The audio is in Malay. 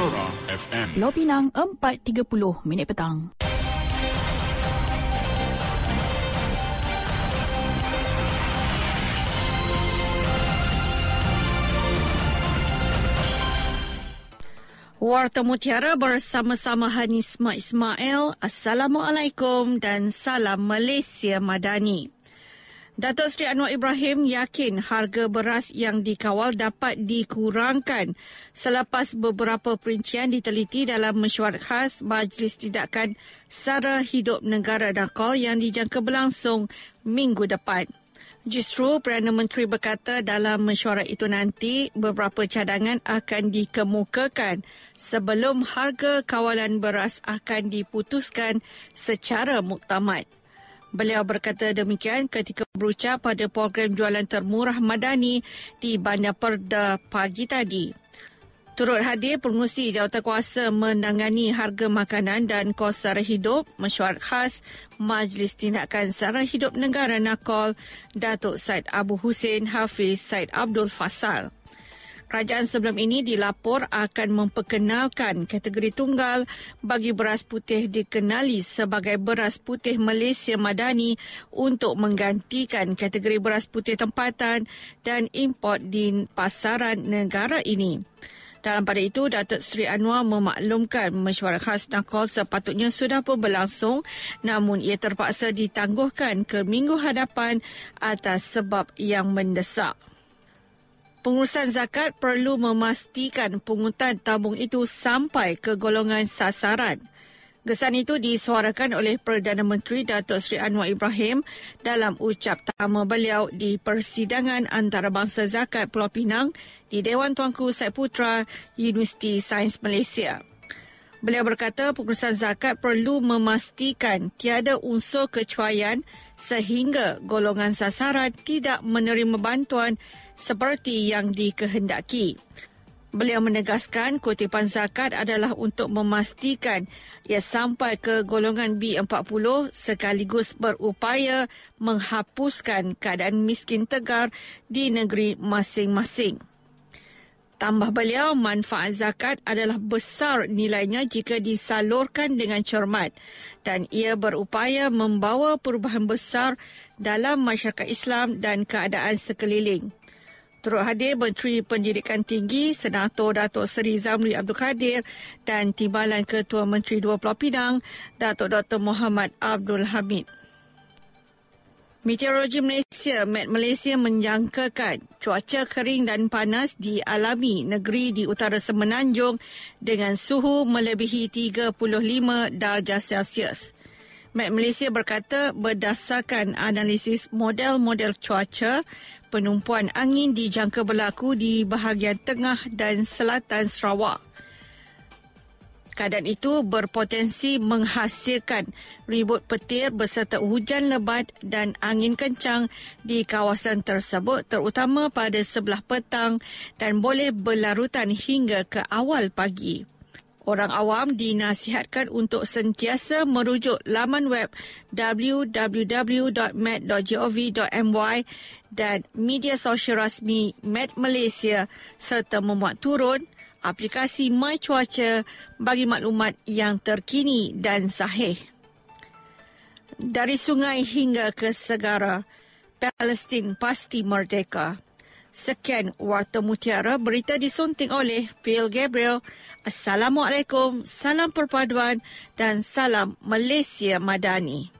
Era FM. Pulau Pinang 4.30 minit petang. Warta Mutiara bersama-sama Hanisma Ismail. Assalamualaikum dan salam Malaysia Madani. Datuk Seri Anwar Ibrahim yakin harga beras yang dikawal dapat dikurangkan selepas beberapa perincian diteliti dalam mesyuarat khas Majlis Tindakan Sara Hidup Negara Dakol yang dijangka berlangsung minggu depan. Justru Perdana Menteri berkata dalam mesyuarat itu nanti beberapa cadangan akan dikemukakan sebelum harga kawalan beras akan diputuskan secara muktamad. Beliau berkata demikian ketika berucap pada program jualan termurah Madani di Bandar Perda pagi tadi. Turut hadir pengurusi jawatankuasa menangani harga makanan dan kos sara hidup mesyuarat khas Majlis Tindakan Sara Hidup Negara Nakol Datuk Said Abu Hussein Hafiz Said Abdul Fasal. Kerajaan sebelum ini dilapor akan memperkenalkan kategori tunggal bagi beras putih dikenali sebagai beras putih Malaysia Madani untuk menggantikan kategori beras putih tempatan dan import di pasaran negara ini. Dalam pada itu, Datuk Seri Anwar memaklumkan mesyuarat khas Nakol sepatutnya sudah pun berlangsung namun ia terpaksa ditangguhkan ke minggu hadapan atas sebab yang mendesak. Pengurusan zakat perlu memastikan pungutan tabung itu sampai ke golongan sasaran. Gesan itu disuarakan oleh Perdana Menteri Datuk Seri Anwar Ibrahim dalam ucap tamu beliau di persidangan antarabangsa zakat Pulau Pinang di Dewan Tuanku Syed Putra Universiti Sains Malaysia. Beliau berkata pengurusan zakat perlu memastikan tiada unsur kecuaian sehingga golongan sasaran tidak menerima bantuan seperti yang dikehendaki. Beliau menegaskan kutipan zakat adalah untuk memastikan ia sampai ke golongan B40 sekaligus berupaya menghapuskan keadaan miskin tegar di negeri masing-masing. Tambah beliau, manfaat zakat adalah besar nilainya jika disalurkan dengan cermat dan ia berupaya membawa perubahan besar dalam masyarakat Islam dan keadaan sekeliling. Turut hadir Menteri Pendidikan Tinggi Senator Datuk Seri Zamri Abdul Kadir dan Timbalan Ketua Menteri Dua Pulau Pinang Datuk Dr. Muhammad Abdul Hamid. Meteorologi Malaysia, Met Malaysia menjangkakan cuaca kering dan panas dialami negeri di utara semenanjung dengan suhu melebihi 35 darjah Celsius. Met Malaysia berkata berdasarkan analisis model-model cuaca, penumpuan angin dijangka berlaku di bahagian tengah dan selatan Sarawak. Keadaan itu berpotensi menghasilkan ribut petir berserta hujan lebat dan angin kencang di kawasan tersebut terutama pada sebelah petang dan boleh berlarutan hingga ke awal pagi. Orang awam dinasihatkan untuk sentiasa merujuk laman web www.met.gov.my dan media sosial rasmi Met Malaysia serta memuat turun aplikasi My Cuaca bagi maklumat yang terkini dan sahih. Dari sungai hingga ke segara, Palestin pasti merdeka. Sekian Warta Mutiara berita disunting oleh Phil Gabriel. Assalamualaikum, salam perpaduan dan salam Malaysia Madani.